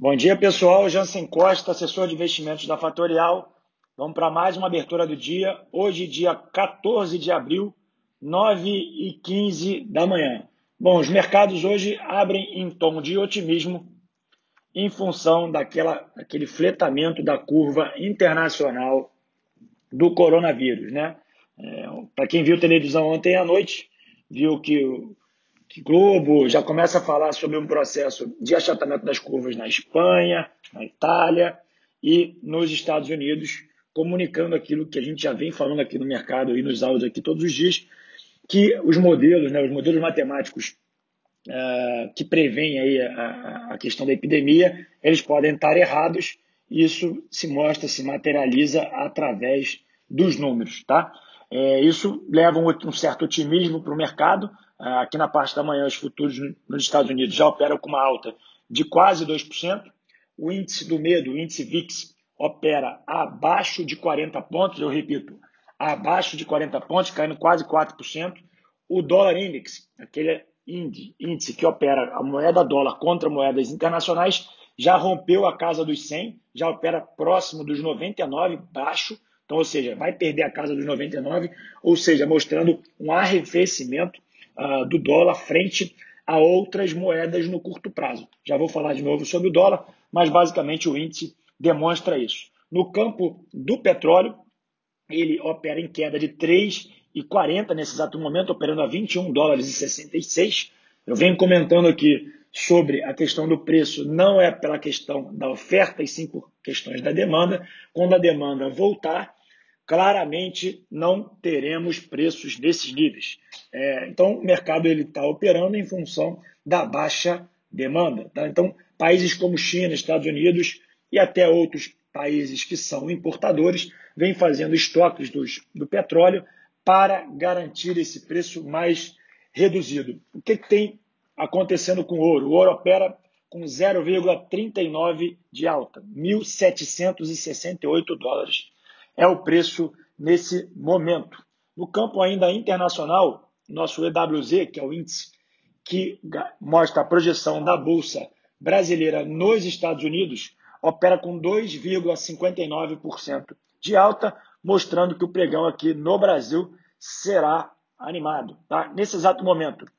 Bom dia, pessoal. Jansen Costa, assessor de investimentos da Fatorial. Vamos para mais uma abertura do dia. Hoje, dia 14 de abril, 9 e 15 da manhã. Bom, os mercados hoje abrem em tom de otimismo em função daquela, daquele fletamento da curva internacional do coronavírus. Né? É, para quem viu televisão ontem à noite, viu que o Globo já começa a falar sobre um processo de achatamento das curvas na Espanha, na Itália e nos Estados Unidos, comunicando aquilo que a gente já vem falando aqui no mercado e nos áudios aqui todos os dias, que os modelos, né, os modelos matemáticos uh, que preveem aí a, a, questão da epidemia, eles podem estar errados e isso se mostra, se materializa através dos números, tá? É, isso leva um, um certo otimismo para o mercado, ah, aqui na parte da manhã, os futuros nos Estados Unidos já operam com uma alta de quase 2%. O índice do medo, o índice VIX, opera abaixo de 40 pontos, eu repito, abaixo de 40 pontos, caindo quase 4%. O dólar index, aquele índice que opera a moeda dólar contra moedas internacionais, já rompeu a casa dos 100, já opera próximo dos 99, baixo, então, ou seja, vai perder a casa dos 99, ou seja, mostrando um arrefecimento uh, do dólar frente a outras moedas no curto prazo. Já vou falar de novo sobre o dólar, mas basicamente o índice demonstra isso. No campo do petróleo, ele opera em queda de 3,40 nesse exato momento, operando a 21 dólares e 66. Eu venho comentando aqui sobre a questão do preço, não é pela questão da oferta, e sim por questões da demanda. Quando a demanda voltar, claramente não teremos preços desses níveis. É, então, o mercado está operando em função da baixa demanda. Tá? Então, países como China, Estados Unidos e até outros países que são importadores vêm fazendo estoques dos, do petróleo para garantir esse preço mais reduzido. O que, que tem acontecendo com o ouro? O ouro opera com 0,39 de alta, 1.768 dólares é o preço nesse momento. No campo ainda internacional, nosso EWZ, que é o índice que mostra a projeção da bolsa brasileira nos Estados Unidos, opera com 2,59% de alta, mostrando que o pregão aqui no Brasil será animado. Tá? Nesse exato momento,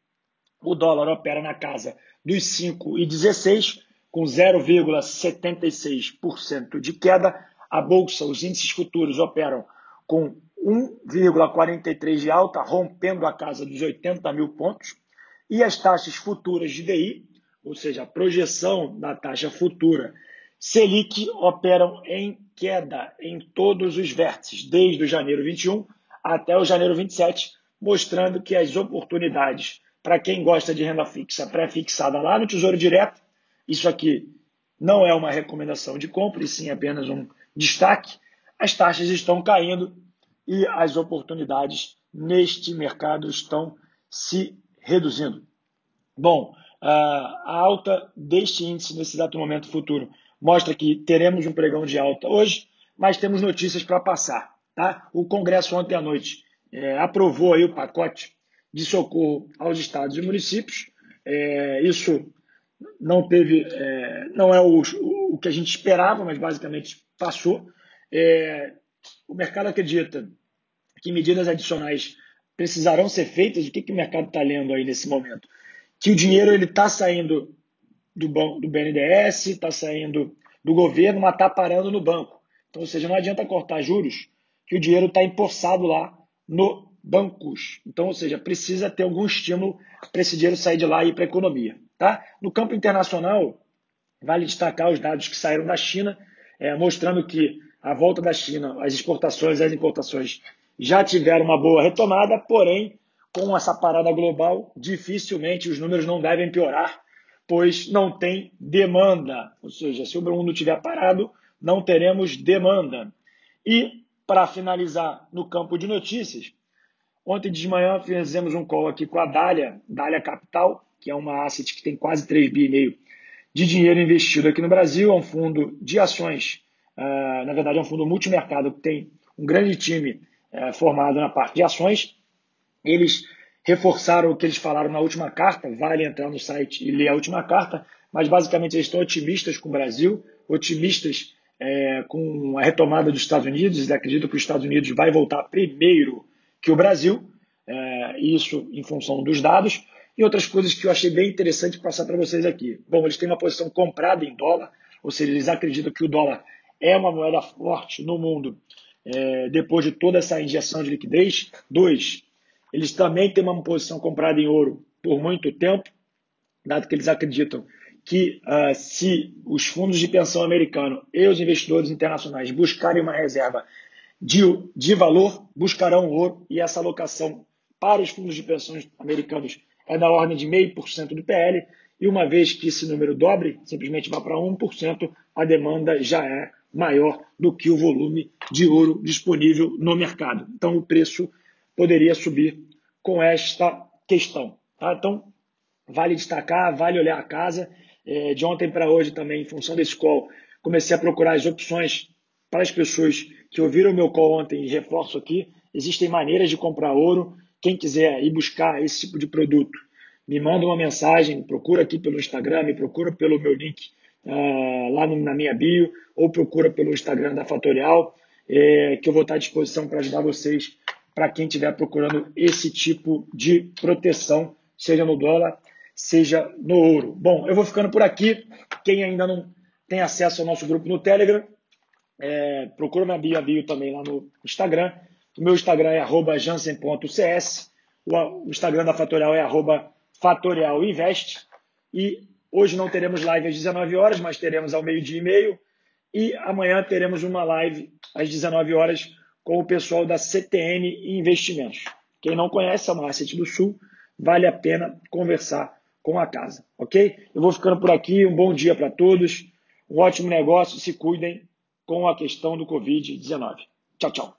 o dólar opera na casa dos 5,16, com 0,76% de queda, a bolsa, os índices futuros operam com 1,43 de alta, rompendo a casa dos 80 mil pontos, e as taxas futuras de DI, ou seja, a projeção da taxa futura Selic, operam em queda em todos os vértices, desde o janeiro 21 até o janeiro 27, mostrando que as oportunidades para quem gosta de renda fixa pré-fixada lá no Tesouro Direto, isso aqui não é uma recomendação de compra, e sim apenas um destaque, as taxas estão caindo e as oportunidades neste mercado estão se reduzindo. Bom, a alta deste índice nesse exato momento futuro mostra que teremos um pregão de alta hoje, mas temos notícias para passar. Tá? O Congresso ontem à noite é, aprovou aí o pacote de socorro aos estados e municípios. É, isso não teve, é, não é o, o que a gente esperava, mas basicamente passou. É, o mercado acredita que medidas adicionais precisarão ser feitas. O que, que o mercado está lendo aí nesse momento? Que o dinheiro ele está saindo do, banco, do BNDES, está saindo do governo, mas está parando no banco. Então, ou seja, não adianta cortar juros, que o dinheiro está empossado lá no bancos. Então, ou seja, precisa ter algum estímulo para esse dinheiro sair de lá e ir para a economia. Tá? No campo internacional, vale destacar os dados que saíram da China, é, mostrando que a volta da China, as exportações e as importações já tiveram uma boa retomada, porém, com essa parada global, dificilmente os números não devem piorar, pois não tem demanda. Ou seja, se o mundo estiver parado, não teremos demanda. E, para finalizar no campo de notícias, ontem de manhã fizemos um call aqui com a Dália, Dália Capital, que é uma asset que tem quase 3,5 bi de dinheiro investido aqui no Brasil, é um fundo de ações, uh, na verdade é um fundo multimercado que tem um grande time uh, formado na parte de ações. Eles reforçaram o que eles falaram na última carta, vale entrar no site e ler a última carta, mas basicamente eles estão otimistas com o Brasil, otimistas é, com a retomada dos Estados Unidos, eles acreditam que os Estados Unidos vai voltar primeiro que o Brasil, é, isso em função dos dados, e outras coisas que eu achei bem interessante passar para vocês aqui. Bom, eles têm uma posição comprada em dólar, ou seja, eles acreditam que o dólar é uma moeda forte no mundo é, depois de toda essa injeção de liquidez. Dois, eles também têm uma posição comprada em ouro por muito tempo, dado que eles acreditam que uh, se os fundos de pensão americanos e os investidores internacionais buscarem uma reserva de, de valor, buscarão ouro e essa alocação para os fundos de pensões americanos é da ordem de 0,5% do PL, e uma vez que esse número dobre, simplesmente vá para 1%, a demanda já é maior do que o volume de ouro disponível no mercado. Então, o preço poderia subir com esta questão. Tá? Então, vale destacar, vale olhar a casa. É, de ontem para hoje também, em função desse call, comecei a procurar as opções para as pessoas que ouviram o meu call ontem e reforço aqui. Existem maneiras de comprar ouro. Quem quiser ir buscar esse tipo de produto, me manda uma mensagem, procura aqui pelo Instagram, me procura pelo meu link uh, lá no, na minha bio, ou procura pelo Instagram da Fatorial, é, que eu vou estar à disposição para ajudar vocês, para quem estiver procurando esse tipo de proteção, seja no dólar, seja no ouro. Bom, eu vou ficando por aqui. Quem ainda não tem acesso ao nosso grupo no Telegram, é, procura minha bio, bio também lá no Instagram. O meu Instagram é jansen.cs. O Instagram da Fatorial é fatorialinvest. E Hoje não teremos live às 19 horas, mas teremos ao meio-dia e meio. E amanhã teremos uma live às 19 horas com o pessoal da CTN Investimentos. Quem não conhece a Marcete do Sul, vale a pena conversar com a casa, ok? Eu vou ficando por aqui. Um bom dia para todos. Um ótimo negócio. Se cuidem com a questão do Covid-19. Tchau, tchau.